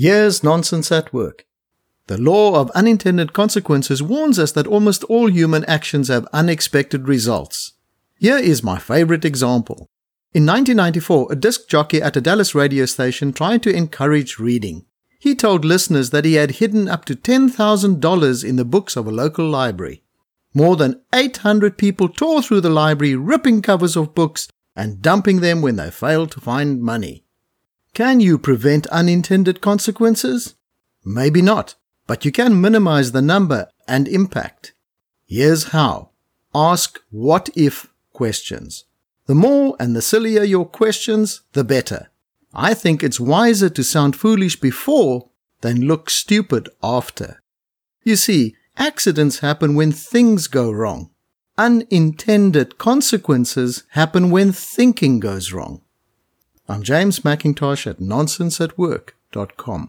Here's nonsense at work. The law of unintended consequences warns us that almost all human actions have unexpected results. Here is my favorite example. In 1994, a disc jockey at a Dallas radio station tried to encourage reading. He told listeners that he had hidden up to $10,000 in the books of a local library. More than 800 people tore through the library, ripping covers of books and dumping them when they failed to find money. Can you prevent unintended consequences? Maybe not, but you can minimize the number and impact. Here's how. Ask what if questions. The more and the sillier your questions, the better. I think it's wiser to sound foolish before than look stupid after. You see, accidents happen when things go wrong. Unintended consequences happen when thinking goes wrong. I'm James McIntosh at nonsenseatwork.com.